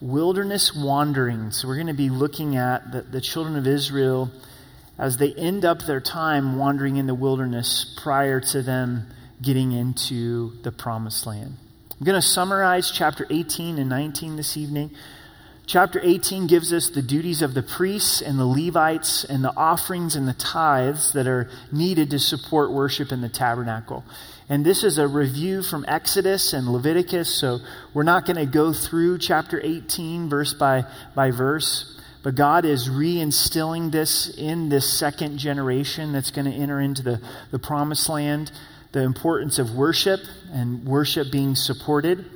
wilderness wandering. So we're going to be looking at the, the children of Israel as they end up their time wandering in the wilderness prior to them getting into the promised land. I'm going to summarize chapter 18 and 19 this evening. Chapter 18 gives us the duties of the priests and the Levites and the offerings and the tithes that are needed to support worship in the tabernacle. And this is a review from Exodus and Leviticus, so we're not going to go through chapter 18 verse by, by verse. But God is reinstilling this in this second generation that's going to enter into the, the promised land, the importance of worship and worship being supported.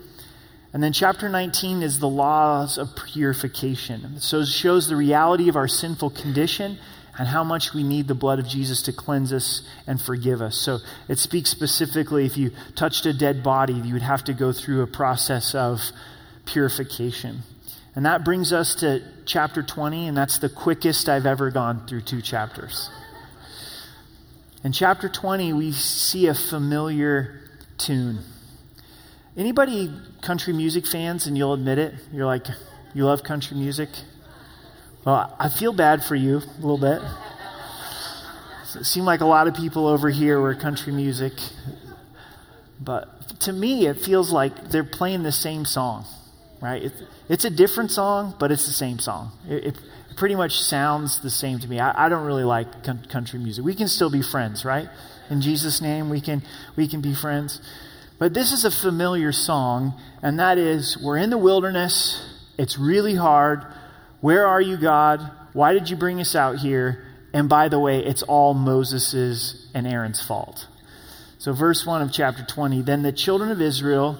And then chapter 19 is the laws of purification. So it shows the reality of our sinful condition and how much we need the blood of Jesus to cleanse us and forgive us. So it speaks specifically if you touched a dead body, you would have to go through a process of purification. And that brings us to chapter 20, and that's the quickest I've ever gone through two chapters. In chapter 20, we see a familiar tune. Anybody country music fans, and you'll admit it? You're like, you love country music? Well, I feel bad for you a little bit. It seemed like a lot of people over here were country music. But to me, it feels like they're playing the same song, right? It's, it's a different song, but it's the same song. It, it pretty much sounds the same to me. I, I don't really like country music. We can still be friends, right? In Jesus' name, we can, we can be friends. But this is a familiar song, and that is We're in the wilderness, it's really hard. Where are you, God? Why did you bring us out here? And by the way, it's all Moses's and Aaron's fault. So, verse 1 of chapter 20 Then the children of Israel,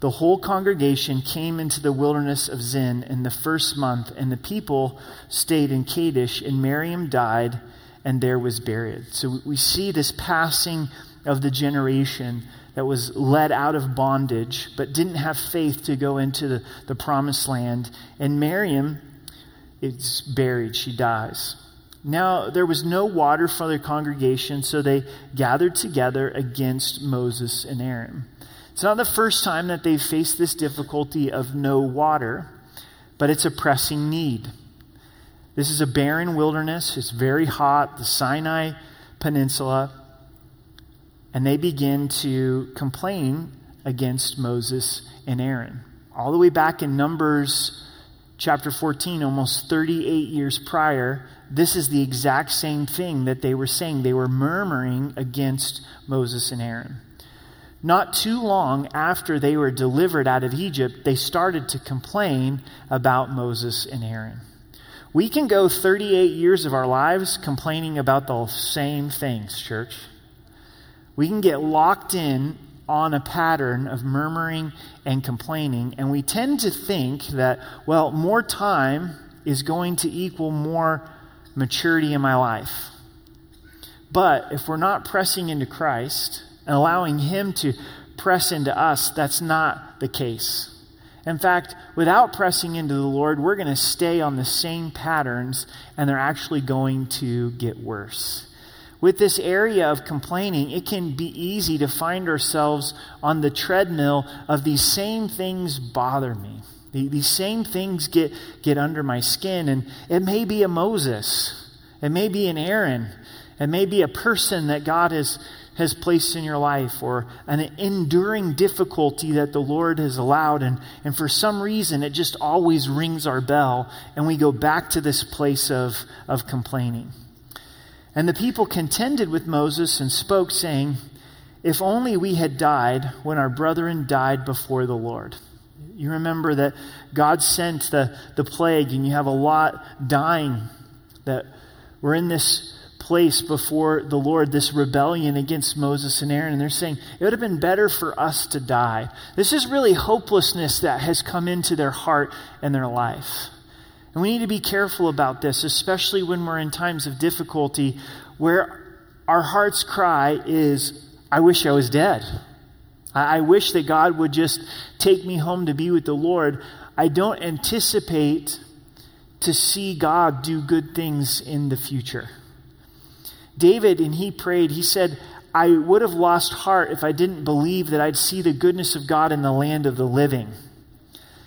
the whole congregation, came into the wilderness of Zin in the first month, and the people stayed in Kadesh, and Miriam died, and there was buried. So, we see this passing of the generation that was led out of bondage, but didn't have faith to go into the, the promised land. And Miriam is buried, she dies. Now, there was no water for the congregation, so they gathered together against Moses and Aaron. It's not the first time that they've faced this difficulty of no water, but it's a pressing need. This is a barren wilderness, it's very hot, the Sinai Peninsula, and they begin to complain against Moses and Aaron. All the way back in Numbers chapter 14, almost 38 years prior, this is the exact same thing that they were saying. They were murmuring against Moses and Aaron. Not too long after they were delivered out of Egypt, they started to complain about Moses and Aaron. We can go 38 years of our lives complaining about the same things, church. We can get locked in on a pattern of murmuring and complaining, and we tend to think that, well, more time is going to equal more maturity in my life. But if we're not pressing into Christ and allowing Him to press into us, that's not the case. In fact, without pressing into the Lord, we're going to stay on the same patterns and they're actually going to get worse with this area of complaining, it can be easy to find ourselves on the treadmill of these same things bother me. These same things get, get under my skin. And it may be a Moses, it may be an Aaron, it may be a person that God has, has placed in your life, or an enduring difficulty that the Lord has allowed. And, and for some reason, it just always rings our bell, and we go back to this place of, of complaining. And the people contended with Moses and spoke, saying, If only we had died when our brethren died before the Lord. You remember that God sent the, the plague, and you have a lot dying that were in this place before the Lord, this rebellion against Moses and Aaron. And they're saying, it would have been better for us to die. This is really hopelessness that has come into their heart and their life. And we need to be careful about this, especially when we're in times of difficulty where our heart's cry is, I wish I was dead. I, I wish that God would just take me home to be with the Lord. I don't anticipate to see God do good things in the future. David, and he prayed, he said, I would have lost heart if I didn't believe that I'd see the goodness of God in the land of the living.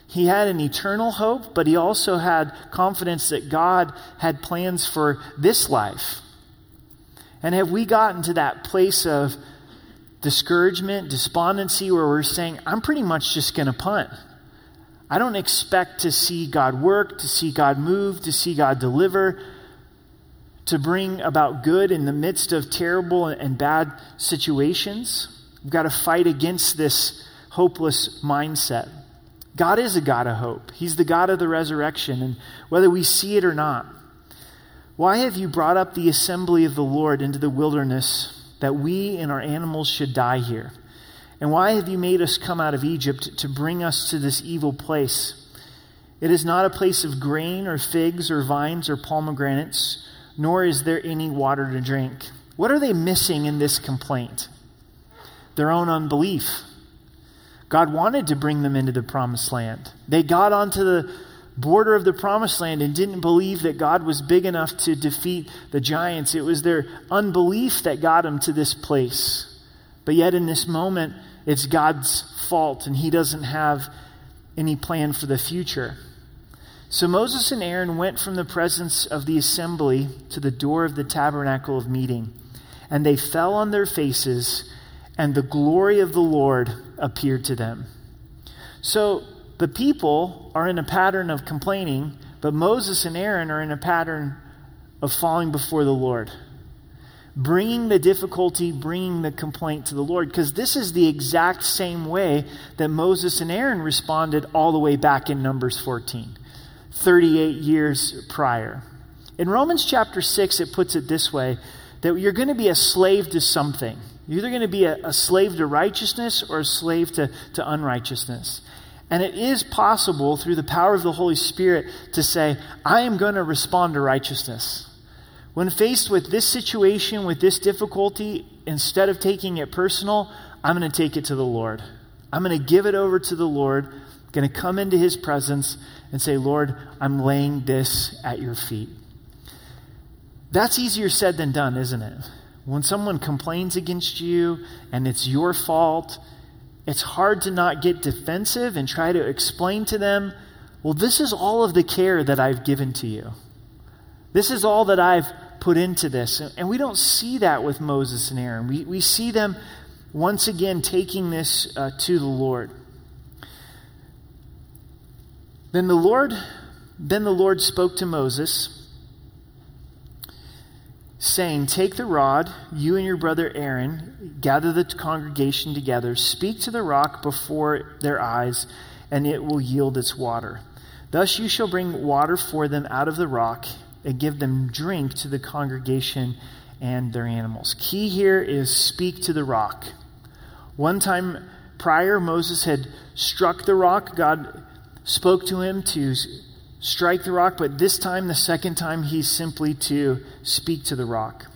He had an eternal hope, but he also had confidence that God had plans for this life. And have we gotten to that place of discouragement, despondency, where we're saying, I'm pretty much just going to punt? I don't expect to see God work, to see God move, to see God deliver, to bring about good in the midst of terrible and bad situations. We've got to fight against this hopeless mindset. God is a God of hope. He's the God of the resurrection, and whether we see it or not. Why have you brought up the assembly of the Lord into the wilderness that we and our animals should die here? And why have you made us come out of Egypt to bring us to this evil place? It is not a place of grain or figs or vines or pomegranates, nor is there any water to drink. What are they missing in this complaint? Their own unbelief. God wanted to bring them into the promised land. They got onto the border of the promised land and didn't believe that God was big enough to defeat the giants. It was their unbelief that got them to this place. But yet, in this moment, it's God's fault, and He doesn't have any plan for the future. So Moses and Aaron went from the presence of the assembly to the door of the tabernacle of meeting, and they fell on their faces, and the glory of the Lord appeared to them. So the people are in a pattern of complaining, but Moses and Aaron are in a pattern of falling before the Lord. Bringing the difficulty, bringing the complaint to the Lord, because this is the exact same way that Moses and Aaron responded all the way back in Numbers 14, 38 years prior. In Romans chapter 6, it puts it this way that you're going to be a slave to something. You're either going to be a, a slave to righteousness or a slave to, to unrighteousness. And it is possible through the power of the Holy Spirit to say, I am going to respond to righteousness. When faced with this situation, with this difficulty, instead of taking it personal, I'm going to take it to the Lord. I'm going to give it over to the Lord. I'm going to come into his presence and say, Lord, I'm laying this at your feet. That's easier said than done, isn't it? When someone complains against you and it's your fault it's hard to not get defensive and try to explain to them, well, this is all of the care that I've given to you. This is all that I've put into this. And we don't see that with Moses and Aaron. We, we see them once again taking this uh, to the Lord. Then the Lord, then the Lord spoke to Moses saying, Take the rod, you and your brother Aaron, gather the congregation together, speak to the rock before their eyes, and it will yield its water. Thus you shall bring water for them out of the rock, and give them drink to the congregation and their animals. Key here is speak to the rock. One time prior, Moses had struck the rock. God spoke to him to strike the rock, but this time, the second time, he's simply to speak to the rock.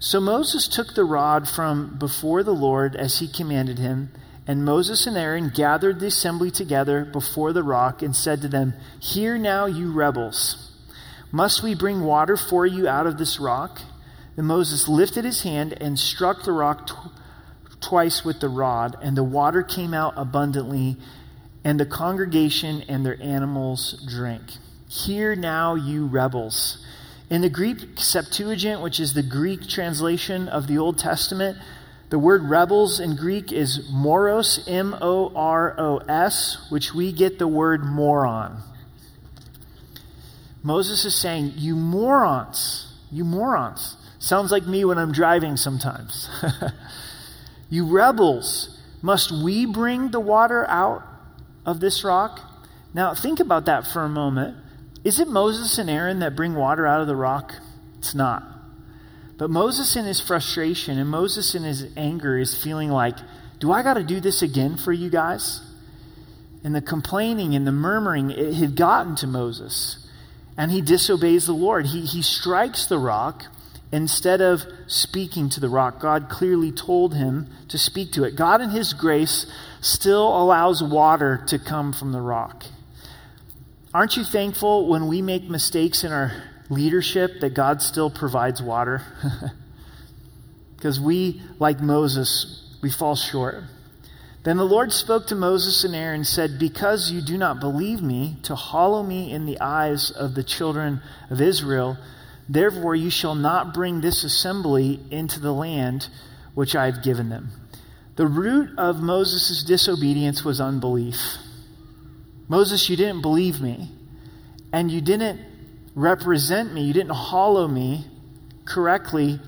So Moses took the rod from before the Lord as he commanded him, and Moses and Aaron gathered the assembly together before the rock and said to them, Hear now, you rebels. Must we bring water for you out of this rock? And Moses lifted his hand and struck the rock tw- twice with the rod, and the water came out abundantly and the congregation and their animals drink. Hear now, you rebels. In the Greek Septuagint, which is the Greek translation of the Old Testament, the word rebels in Greek is moros, M O R O S, which we get the word moron. Moses is saying, You morons, you morons. Sounds like me when I'm driving sometimes. you rebels, must we bring the water out of this rock? Now, think about that for a moment. Is it Moses and Aaron that bring water out of the rock? It's not. But Moses, in his frustration and Moses, in his anger, is feeling like, do I got to do this again for you guys? And the complaining and the murmuring, it had gotten to Moses. And he disobeys the Lord. He, he strikes the rock instead of speaking to the rock. God clearly told him to speak to it. God, in his grace, still allows water to come from the rock. Aren't you thankful when we make mistakes in our leadership that God still provides water? Because we, like Moses, we fall short. Then the Lord spoke to Moses and Aaron and said, Because you do not believe me to hollow me in the eyes of the children of Israel, therefore you shall not bring this assembly into the land which I have given them. The root of Moses' disobedience was unbelief. Moses, you didn't believe me, and you didn't represent me, you didn't hollow me correctly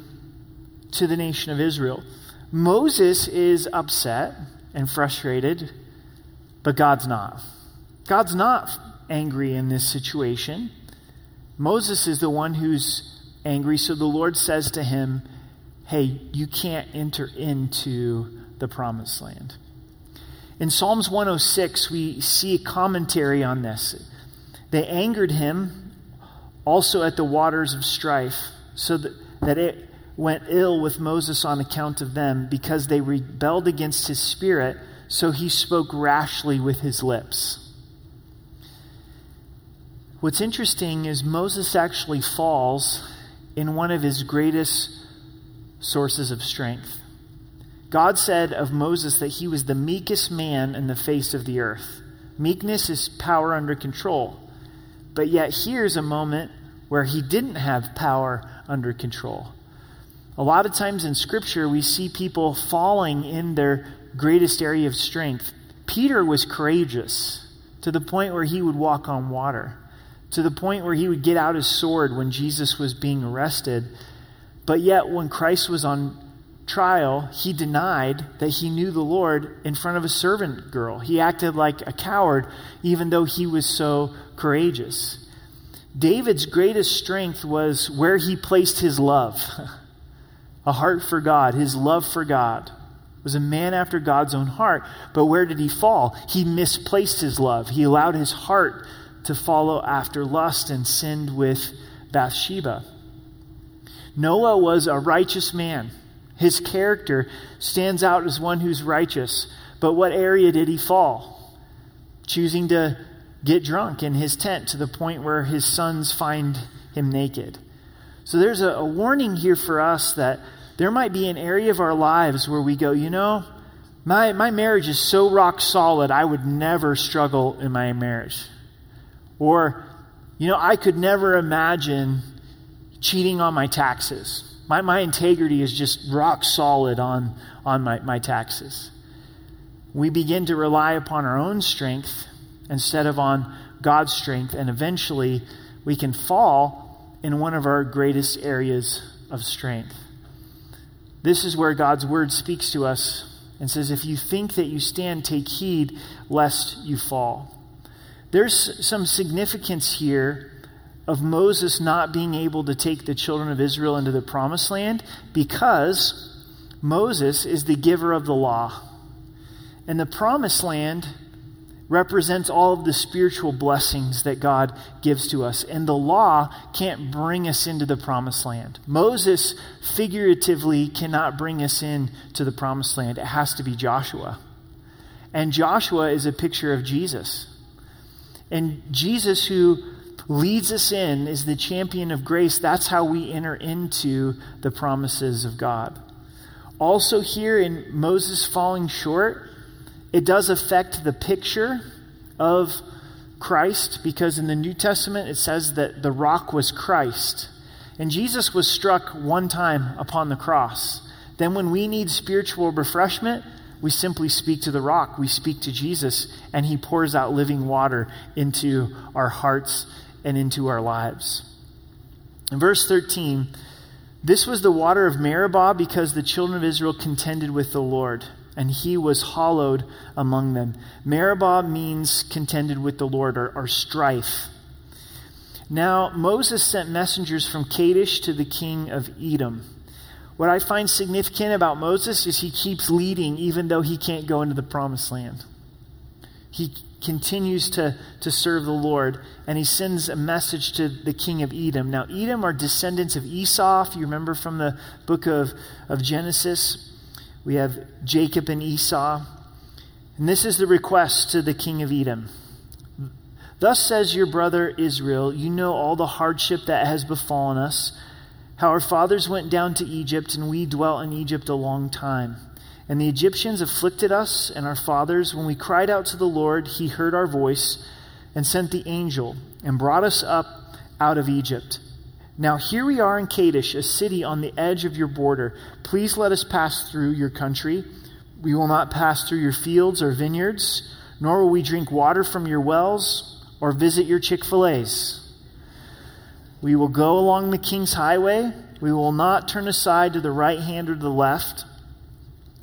to the nation of Israel. Moses is upset and frustrated, but God's not. God's not angry in this situation. Moses is the one who's angry, so the Lord says to him, Hey, you can't enter into the promised land. In Psalms 106, we see a commentary on this. They angered him also at the waters of strife, so that, that it went ill with Moses on account of them because they rebelled against his spirit, so he spoke rashly with his lips. What's interesting is Moses actually falls in one of his greatest sources of strength. God said of Moses that he was the meekest man in the face of the earth. Meekness is power under control. But yet, here's a moment where he didn't have power under control. A lot of times in Scripture, we see people falling in their greatest area of strength. Peter was courageous to the point where he would walk on water, to the point where he would get out his sword when Jesus was being arrested. But yet, when Christ was on trial, he denied that he knew the Lord in front of a servant girl. He acted like a coward, even though he was so courageous. David's greatest strength was where he placed his love. a heart for God, his love for God. Was a man after God's own heart, but where did he fall? He misplaced his love. He allowed his heart to follow after lust and sinned with Bathsheba. Noah was a righteous man. His character stands out as one who's righteous. But what area did he fall? Choosing to get drunk in his tent to the point where his sons find him naked. So there's a, a warning here for us that there might be an area of our lives where we go, you know, my, my marriage is so rock solid, I would never struggle in my marriage. Or, you know, I could never imagine cheating on my taxes. My, my integrity is just rock solid on, on my, my taxes. We begin to rely upon our own strength instead of on God's strength, and eventually we can fall in one of our greatest areas of strength. This is where God's word speaks to us and says, If you think that you stand, take heed lest you fall. There's some significance here of Moses not being able to take the children of Israel into the promised land because Moses is the giver of the law. And the promised land represents all of the spiritual blessings that God gives to us. And the law can't bring us into the promised land. Moses figuratively cannot bring us into the promised land. It has to be Joshua. And Joshua is a picture of Jesus. And Jesus, who leads us in, is the champion of grace. That's how we enter into the promises of God. Also, here in Moses falling short, it does affect the picture of Christ because in the New Testament it says that the rock was Christ. And Jesus was struck one time upon the cross. Then, when we need spiritual refreshment, we simply speak to the rock. We speak to Jesus, and he pours out living water into our hearts and into our lives. In verse 13, this was the water of Meribah because the children of Israel contended with the Lord and he was hallowed among them. Meribah means contended with the Lord or, or strife. Now, Moses sent messengers from Kadesh to the king of Edom. What I find significant about Moses is he keeps leading even though he can't go into the promised land. He continues to, to serve the Lord, and he sends a message to the king of Edom. Now, Edom are descendants of Esau, if you remember from the book of, of Genesis. We have Jacob and Esau. And this is the request to the king of Edom. Thus says your brother Israel, you know all the hardship that has befallen us, how our fathers went down to Egypt, and we dwelt in Egypt a long time. And the Egyptians afflicted us and our fathers. When we cried out to the Lord, he heard our voice and sent the angel and brought us up out of Egypt. Now here we are in Kadesh, a city on the edge of your border. Please let us pass through your country. We will not pass through your fields or vineyards, nor will we drink water from your wells or visit your Chick fil A's. We will go along the king's highway. We will not turn aside to the right hand or to the left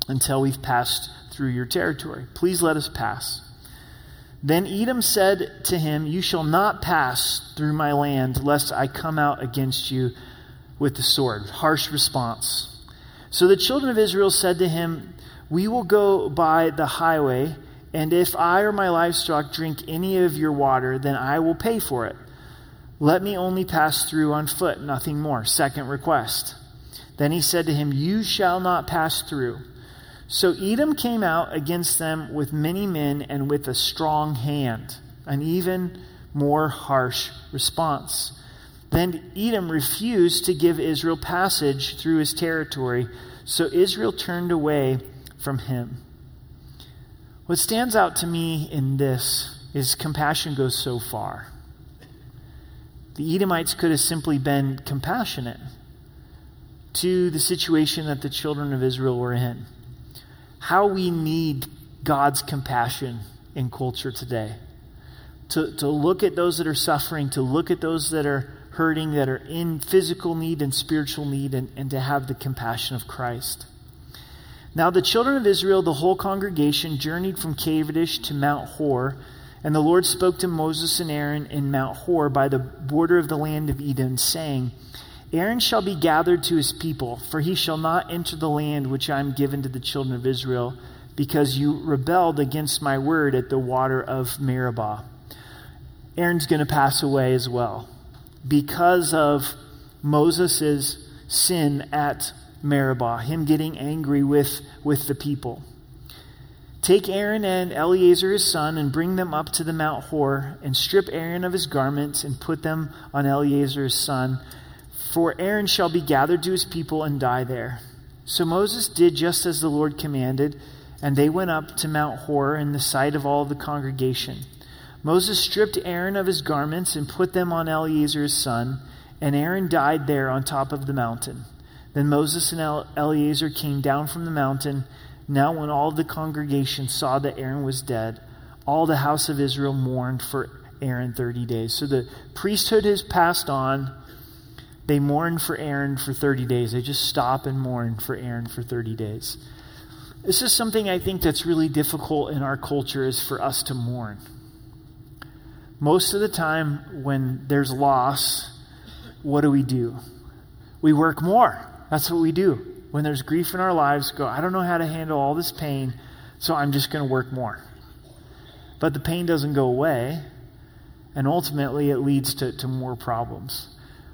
until we've passed through your territory. Please let us pass. Then Edom said to him, You shall not pass through my land, lest I come out against you with the sword. Harsh response. So the children of Israel said to him, We will go by the highway, and if I or my livestock drink any of your water, then I will pay for it. Let me only pass through on foot, nothing more. Second request. Then he said to him, You shall not pass through. So Edom came out against them with many men and with a strong hand, an even more harsh response. Then Edom refused to give Israel passage through his territory, so Israel turned away from him. What stands out to me in this is compassion goes so far. The Edomites could have simply been compassionate to the situation that the children of Israel were in how we need God's compassion in culture today. To, to look at those that are suffering, to look at those that are hurting, that are in physical need and spiritual need, and, and to have the compassion of Christ. Now, the children of Israel, the whole congregation, journeyed from Kadesh to Mount Hor, and the Lord spoke to Moses and Aaron in Mount Hor by the border of the land of Edom, saying, Aaron shall be gathered to his people, for he shall not enter the land which I am given to the children of Israel, because you rebelled against my word at the water of Meribah. Aaron's going to pass away as well because of Moses' sin at Meribah, him getting angry with, with the people. Take Aaron and Eleazar his son and bring them up to the Mount Hor and strip Aaron of his garments and put them on Eleazar his son for Aaron shall be gathered to his people and die there. So Moses did just as the Lord commanded, and they went up to Mount Hor in the sight of all the congregation. Moses stripped Aaron of his garments and put them on Eleazar his son, and Aaron died there on top of the mountain. Then Moses and Eleazar came down from the mountain. Now, when all the congregation saw that Aaron was dead, all the house of Israel mourned for Aaron 30 days. So the priesthood has passed on they mourn for Aaron for 30 days. They just stop and mourn for Aaron for 30 days. This is something I think that's really difficult in our culture is for us to mourn. Most of the time when there's loss, what do we do? We work more. That's what we do. When there's grief in our lives, go, I don't know how to handle all this pain, so I'm just going to work more. But the pain doesn't go away, and ultimately it leads to, to more problems.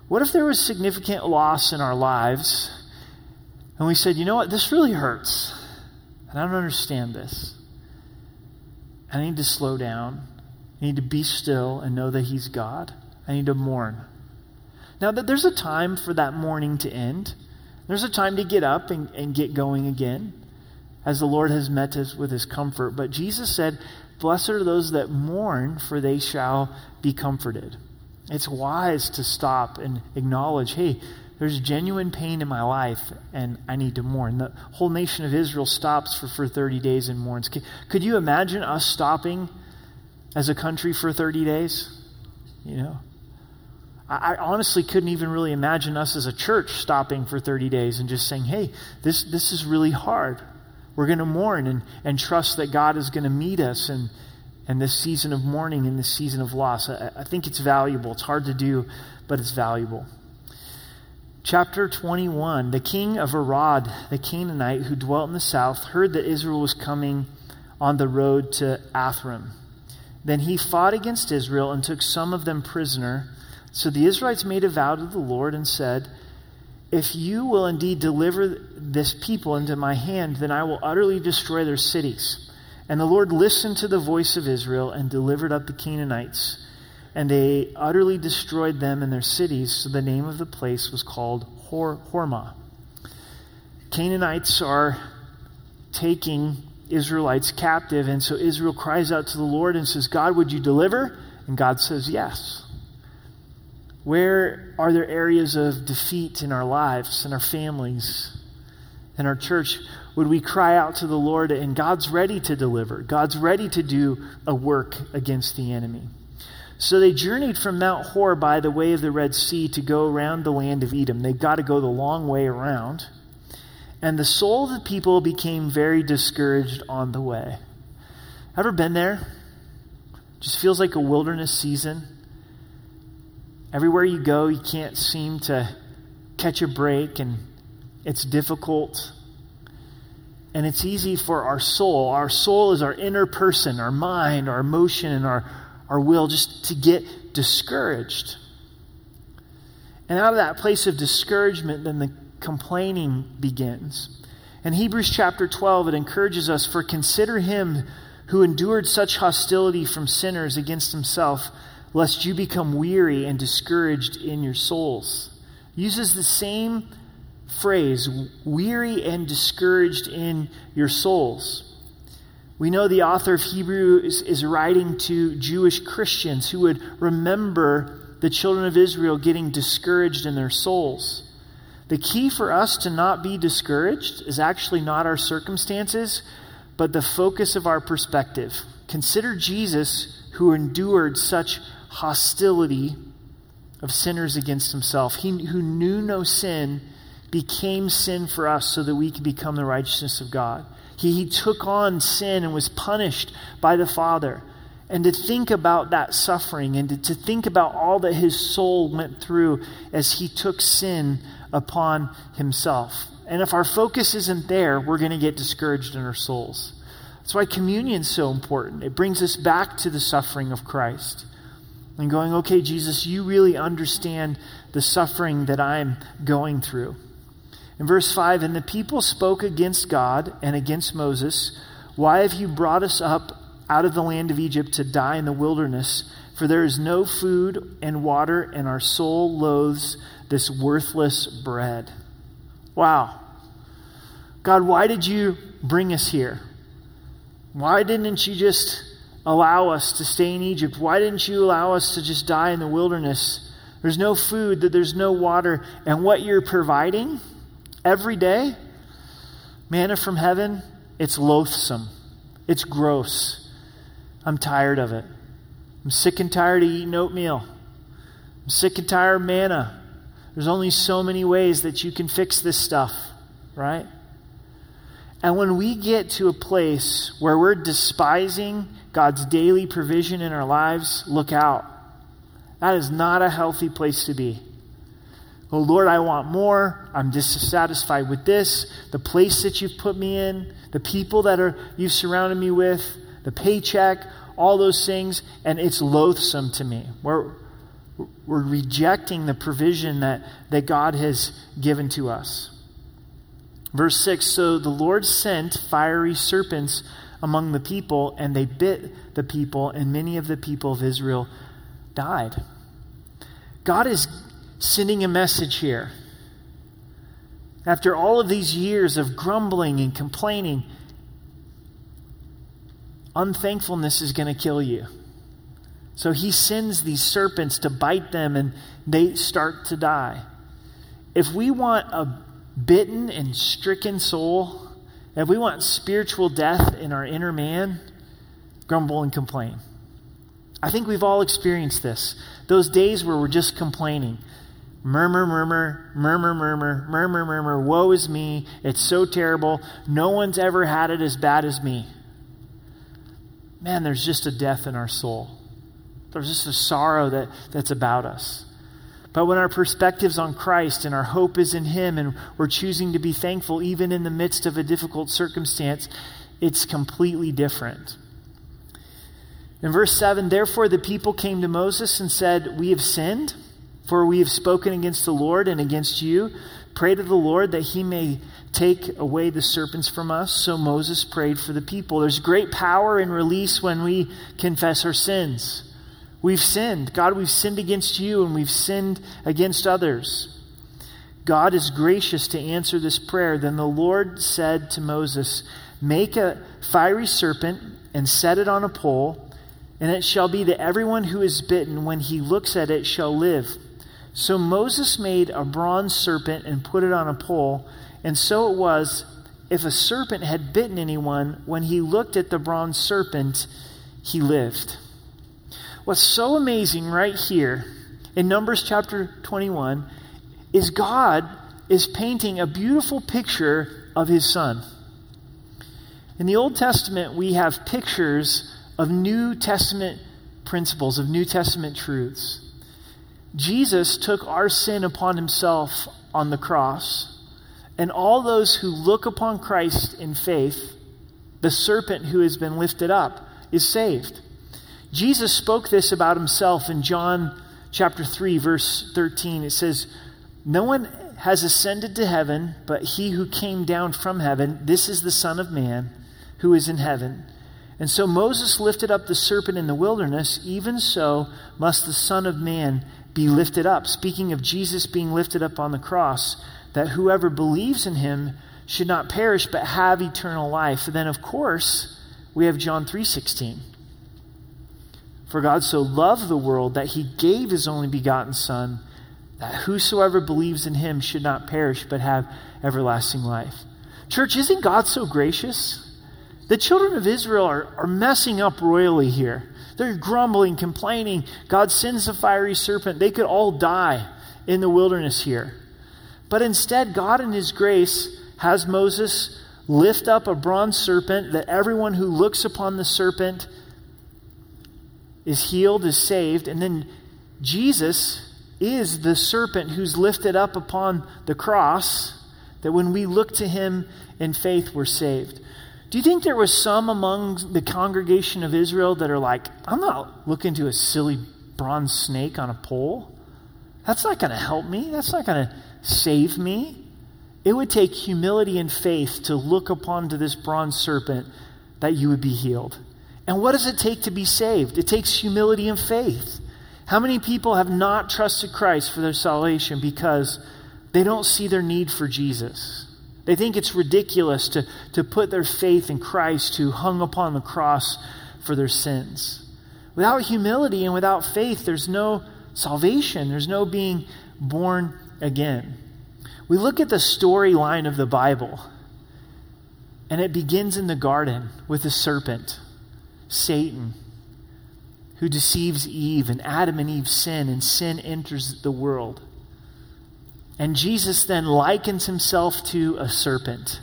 What if there was significant loss in our lives and we said, you know what, this really hurts, and I don't understand this. I need to slow down. I need to be still and know that He's God. I need to mourn. Now, that there's a time for that mourning to end. There's a time to get up and, and get going again, as the Lord has met us with His comfort. But Jesus said, Blessed are those that mourn, for they shall be comforted. It's wise to stop and acknowledge hey, there's genuine pain in my life and I need to mourn. The whole nation of Israel stops for, for 30 days and mourns. Could, could you imagine us stopping as a country for 30 days? You know? I, honestly couldn't even really imagine us as a church stopping for 30 days and just saying, hey, this, this is really hard. We're going to mourn and, and trust that God is going to meet us and, and this season of mourning and this season of loss. I, I think it's valuable. It's hard to do, but it's valuable. Chapter 21 The king of Arad, the Canaanite who dwelt in the south, heard that Israel was coming on the road to Atharim. Then he fought against Israel and took some of them prisoner. So the Israelites made a vow to the Lord and said, If you will indeed deliver this people into my hand, then I will utterly destroy their cities. And the Lord listened to the voice of Israel and delivered up the Canaanites. And they utterly destroyed them and their cities, so the name of the place was called Hor- Hormah. Canaanites are taking Israelites captive. And so Israel cries out to the Lord and says, God, would you deliver? And God says, Yes. Where are there areas of defeat in our lives, in our families, in our church? Would we cry out to the Lord and God's ready to deliver? God's ready to do a work against the enemy. So they journeyed from Mount Hor by the way of the Red Sea to go around the land of Edom. They've got to go the long way around. And the soul of the people became very discouraged on the way. Ever been there? Just feels like a wilderness season. Everywhere you go, you can't seem to catch a break, and it's difficult. And it's easy for our soul. Our soul is our inner person, our mind, our emotion, and our, our will just to get discouraged. And out of that place of discouragement, then the complaining begins. In Hebrews chapter 12, it encourages us for consider him who endured such hostility from sinners against himself, lest you become weary and discouraged in your souls. Uses the same phrase, weary and discouraged in your souls. We know the author of Hebrews is writing to Jewish Christians who would remember the children of Israel getting discouraged in their souls. The key for us to not be discouraged is actually not our circumstances, but the focus of our perspective. Consider Jesus who endured such hostility of sinners against himself. He who knew no sin became sin for us so that we could become the righteousness of God. He, he took on sin and was punished by the Father. And to think about that suffering and to, to think about all that his soul went through as he took sin upon himself. And if our focus isn't there, we're going to get discouraged in our souls. That's why communion is so important. It brings us back to the suffering of Christ and going, okay, Jesus, you really understand the suffering that I'm going through. In verse 5, and the people spoke against God and against Moses. Why have you brought us up out of the land of Egypt to die in the wilderness? For there is no food and water, and our soul loathes this worthless bread. Wow. God, why did you bring us here? Why didn't you just allow us to stay in Egypt? Why didn't you allow us to just die in the wilderness? There's no food, there's no water, and what you're providing every day, manna from heaven, it's loathsome. It's gross. I'm tired of it. I'm sick and tired of eating oatmeal. I'm sick and tired of manna. There's only so many ways that you can fix this stuff, right? And when we get to a place where we're despising God's daily provision in our lives, look out. That is not a healthy place to be. Oh Lord, I want more. I'm dissatisfied with this, the place that you've put me in, the people that are you've surrounded me with, the paycheck, all those things, and it's loathsome to me. We're, we're rejecting the provision that, that God has given to us. Verse 6 So the Lord sent fiery serpents among the people, and they bit the people, and many of the people of Israel died. God is sending a message here. After all of these years of grumbling and complaining, unthankfulness is going to kill you. So he sends these serpents to bite them and they start to die. If we want a bitten and stricken soul, if we want spiritual death in our inner man, grumble and complain. I think we've all experienced this. Those days where we're just complaining. Murmur, murmur, murmur, murmur, murmur, murmur. Woe is me. It's so terrible. No one's ever had it as bad as me. Man, there's just a death in our soul. There's just a sorrow that, that's about us. But when our perspective's on Christ and our hope is in Him and we're choosing to be thankful even in the midst of a difficult circumstance, it's completely different. In verse 7, therefore the people came to Moses and said, We have sinned for we have spoken against the Lord and against you. Pray to the Lord that he may take away the serpents from us. So Moses prayed for the people. There's great power in release when we confess our sins. We've sinned. God, we've sinned against you and we've sinned against others. God is gracious to answer this prayer. Then the Lord said to Moses, Make a fiery serpent and set it on a pole, and it shall be that everyone who is bitten, when he looks at it, shall live. So Moses made a bronze serpent and put it on a pole, and so it was if a serpent had bitten anyone, when he looked at the bronze serpent, he lived. What's so amazing right here in Numbers chapter 21 is God is painting a beautiful picture of his son. In the Old Testament, we have pictures of New Testament principles, of New Testament truths. Jesus took our sin upon himself on the cross, and all those who look upon Christ in faith, the serpent who has been lifted up, is saved. Jesus spoke this about himself in John chapter 3, verse 13. It says, No one has ascended to heaven, but he who came down from heaven, this is the Son of Man who is in heaven. And so Moses lifted up the serpent in the wilderness, even so must the Son of Man be lifted up. Speaking of Jesus being lifted up on the cross, that whoever believes in him should not perish but have eternal life. And then of course, we have John 3:16. For God so loved the world that he gave his only begotten son that whosoever believes in him should not perish but have everlasting life. Church, isn't God so gracious? The children of Israel are, are messing up royally here. They're grumbling, complaining. God sends a fiery serpent. They could all die in the wilderness here. But instead, God, in His grace, has Moses lift up a bronze serpent that everyone who looks upon the serpent is healed, is saved. And then Jesus is the serpent who's lifted up upon the cross, that when we look to Him in faith, we're saved. Do you think there was some among the congregation of Israel that are like, I'm not looking to a silly bronze snake on a pole? That's not going to help me. That's not going to save me. It would take humility and faith to look upon to this bronze serpent that you would be healed. And what does it take to be saved? It takes humility and faith. How many people have not trusted Christ for their salvation because they don't see their need for Jesus? They think it's ridiculous to, to put their faith in Christ who hung upon the cross for their sins. Without humility and without faith, there's no salvation, there's no being born again. We look at the storyline of the Bible, and it begins in the garden with the serpent, Satan, who deceives Eve, and Adam and Eve sin, and sin enters the world. And Jesus then likens himself to a serpent.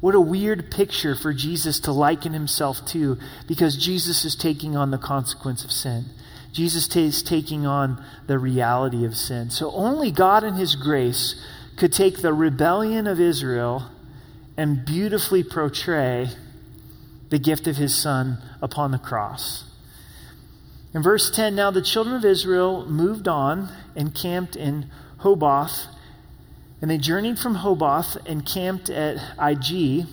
What a weird picture for Jesus to liken himself to because Jesus is taking on the consequence of sin. Jesus is taking on the reality of sin. So only God in his grace could take the rebellion of Israel and beautifully portray the gift of his son upon the cross. In verse 10, now the children of Israel moved on and camped in Oboth and they journeyed from Oboth and camped at Ije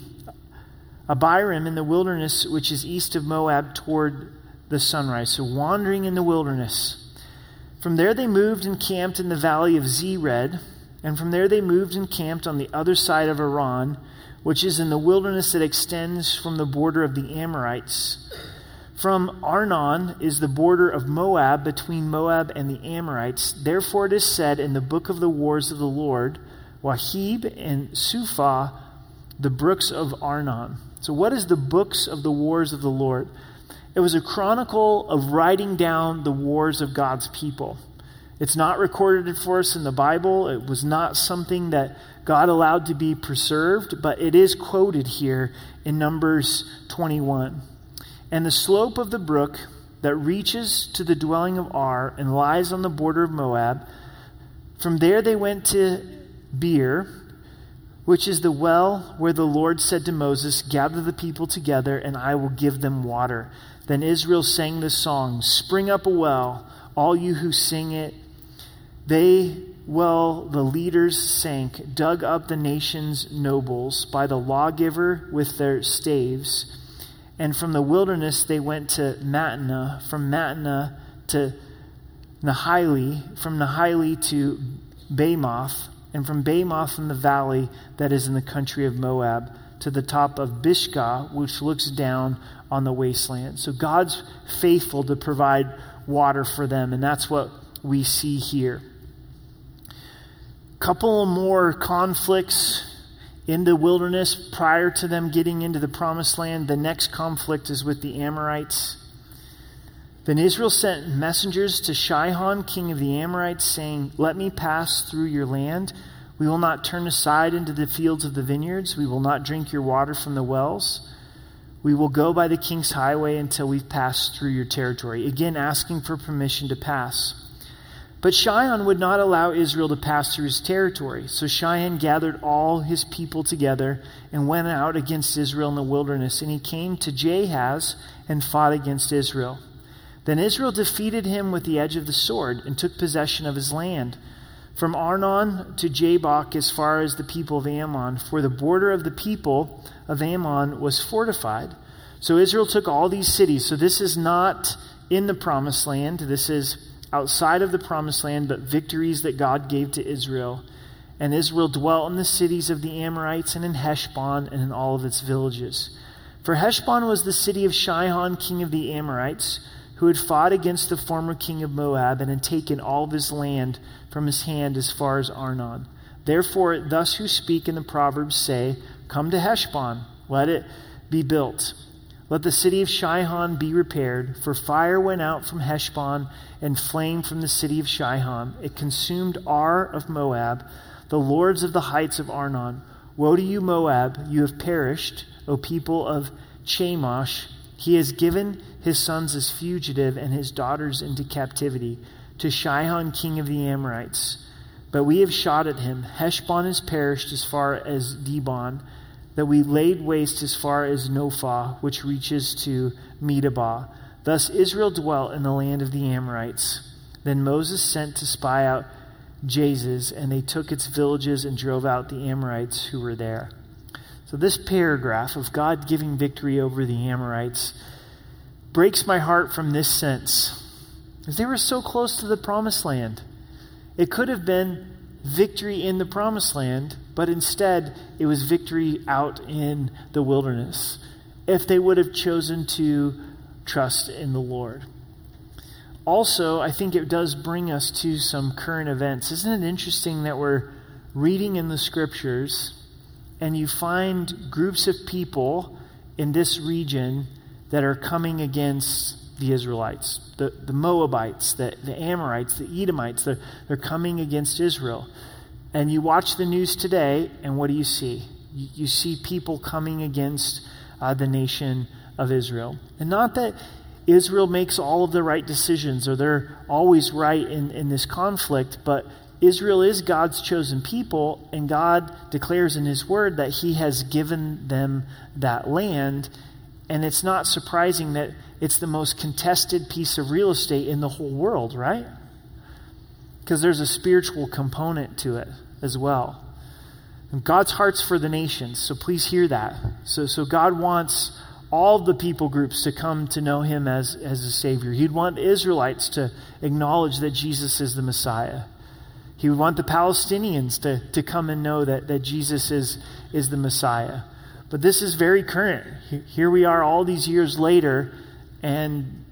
Abarim in the wilderness, which is east of Moab, toward the sunrise. So wandering in the wilderness. From there they moved and camped in the valley of Zered, and from there they moved and camped on the other side of Arnon, which is in the wilderness that extends from the border of the Amorites. From Arnon is the border of Moab between Moab and the Amorites. Therefore it is said in the book of the wars of the Lord, Waheb and Suphah, the brooks of Arnon. So, what is the books of the wars of the Lord? It was a chronicle of writing down the wars of God's people. It's not recorded for us in the Bible. It was not something that God allowed to be preserved, but it is quoted here in Numbers 21. And the slope of the brook that reaches to the dwelling of Ar and lies on the border of Moab, from there they went to Beer, which is the well where the Lord said to Moses, Gather the people together, and I will give them water. Then Israel sang this song Spring up a well, all you who sing it. They, well, the leaders sank, dug up the nation's nobles by the lawgiver with their staves. And from the wilderness they went to Mattanah, from Mattanah to Nahaliel, from Nahaliel to Bamoth and from Bamoth in the valley that is in the country of Moab to the top of Pisgah, which looks down on the wasteland. So God's faithful to provide water for them, and that's what we see here. Couple more conflicts in the wilderness prior to them getting into the promised land. The next conflict is with the Amorites. Then Israel sent messengers to Sihon, king of the Amorites, saying, Let me pass through your land. We will not turn aside into the fields of the vineyards. We will not drink your water from the wells. We will go by the king's highway until we've passed through your territory. Again, asking for permission to pass. But Sihon would not allow Israel to pass through his territory. So Sihon gathered all his people together and went out against Israel in the wilderness. And he came to Jahaz and fought against Israel. Then Israel defeated him with the edge of the sword and took possession of his land. From Arnon to Jabbok, as far as the people of Ammon, for the border of the people of Ammon was fortified. So Israel took all these cities. So this is not in the promised land. This is outside of the promised land, but victories that God gave to Israel. And Israel dwelt in the cities of the Amorites and in Heshbon and in all of its villages. For Heshbon was the city of Shihon, king of the Amorites, who had fought against the former king of Moab and had taken all of his land from his hand as far as Arnon. Therefore, thus who speak in the Proverbs say, Come to Heshbon, let it be built let the city of Shihon be repaired, for fire went out from Heshbon and flame from the city of Shihon. It consumed Ar of Moab, the lords of the heights of Arnon. Woe to you, Moab! You have perished, O people of Chemosh. He has given his sons as fugitive and his daughters into captivity to Shihon, king of the Amorites. But we have shot at him. Heshbon has perished as far as Dibon that we laid waste as far as Nophah, which reaches to Medeba. Thus Israel dwelt in the land of the Amorites. Then Moses sent to spy out Jahaz, and they took its villages and drove out the Amorites who were there. So, this paragraph of God giving victory over the Amorites breaks my heart from this sense. Because they were so close to the promised land. It could have been victory in the promised land, but instead it was victory out in the wilderness if they would have chosen to trust in the Lord. Also, I think it does bring us to some current events. Isn't it interesting that we're reading in the scriptures and you find groups of people in this region that are coming against the Israelites, the, the Moabites, the, the Amorites, the Edomites. They're, they're coming against Israel. And you watch the news today, and what do you see? You, you see people coming against uh, the nation of Israel. And not that Israel makes all of the right decisions or they're always right in, in this conflict, but Israel is God's chosen people, and God declares in His Word that He has given them that land. And it's not surprising that it's the most contested piece of real estate in the whole world, right? Because there's a spiritual component to it as well. And God's heart's for the nations, so please hear that. So, so God wants all the people groups to come to know him as, as a Savior. He'd want the Israelites to acknowledge that Jesus is the Messiah. He would want the Palestinians to, to come and know that, that Jesus is, is the Messiah. But this is very current. Here we are all these years later, and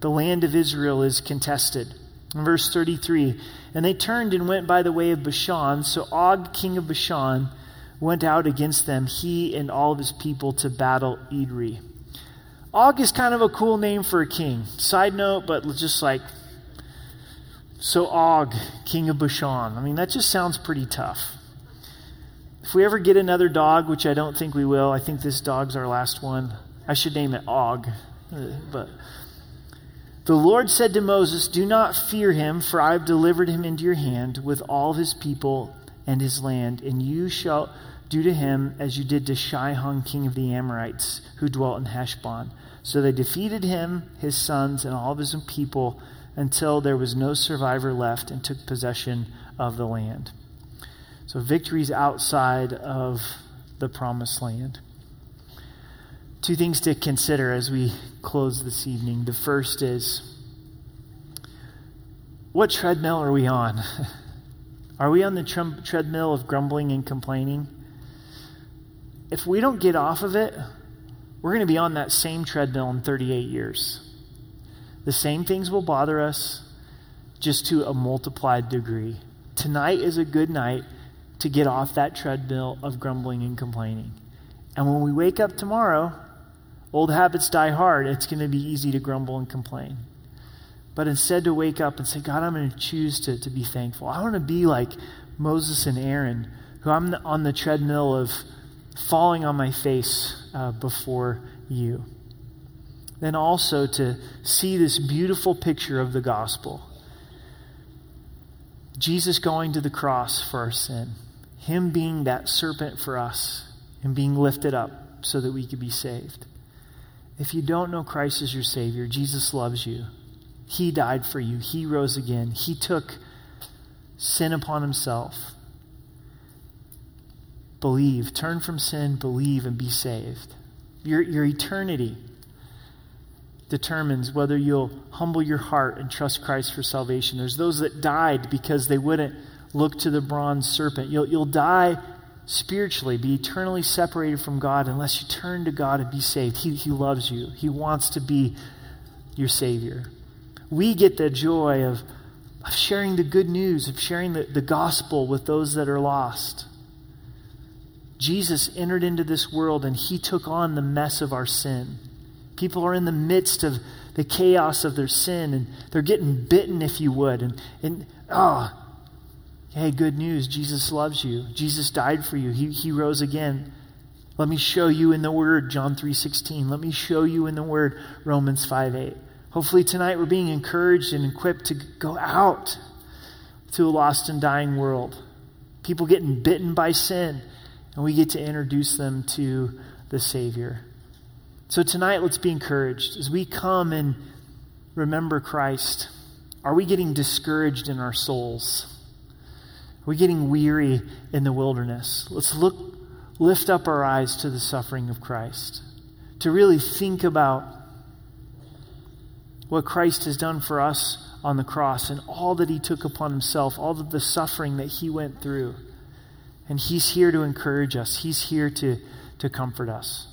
the land of Israel is contested. In verse 33, and they turned and went by the way of Bashan. So Og, king of Bashan, went out against them, he and all of his people, to battle Edrei. Og is kind of a cool name for a king. Side note, but just like, so Og, king of Bashan. I mean, that just sounds pretty tough. If we ever get another dog, which I don't think we will, I think this dog's our last one. I should name it Og. But the Lord said to Moses, Do not fear him, for I have delivered him into your hand with all his people and his land, and you shall do to him as you did to Shihon, king of the Amorites, who dwelt in Heshbon. So they defeated him, his sons, and all of his people until there was no survivor left and took possession of the land. So victories outside of the promised land. Two things to consider as we close this evening. The first is what treadmill are we on? Are we on the treadmill of grumbling and complaining? if we don't get off of it, we're going to be on that same treadmill in 38 years. The same things will bother us, just to a multiplied degree. Tonight is a good night to get off that treadmill of grumbling and complaining. And when we wake up tomorrow, old habits die hard. It's going to be easy to grumble and complain. But instead, to wake up and say, God, I'm going to choose to, to be thankful. I want to be like Moses and Aaron, who I'm on the treadmill of falling on my face uh, before you. Then also to see this beautiful picture of the gospel Jesus going to the cross for our sin, Him being that serpent for us, and being lifted up so that we could be saved. If you don't know Christ as your Savior, Jesus loves you. He died for you, He rose again, He took sin upon Himself. Believe, turn from sin, believe, and be saved. Your, your eternity determines whether you'll humble your heart and trust Christ for salvation. There's those that died because they wouldn't look to the bronze serpent. You'll, you'll die spiritually, be eternally separated from God unless you turn to God and be saved. He, he loves you, He wants to be your Savior. We get the joy of, of sharing the good news, of sharing the, the gospel with those that are lost. Jesus entered into this world and He took on the mess of our sin. People are in the midst of the chaos of their sin and they're getting bitten, if you would. And, and oh, hey, good news. Jesus loves you. Jesus died for you. He, he rose again. Let me show you in the Word, John 3.16. Let me show you in the Word, Romans 5.8. Hopefully tonight we're being encouraged and equipped to go out to a lost and dying world. People getting bitten by sin, and we get to introduce them to the Savior. So tonight, let's be encouraged as we come and remember Christ. Are we getting discouraged in our souls? Are we getting weary in the wilderness? Let's look, lift up our eyes to the suffering of Christ, to really think about what Christ has done for us on the cross and all that he took upon himself, all of the suffering that he went through. And he's here to encourage us, he's here to, to comfort us.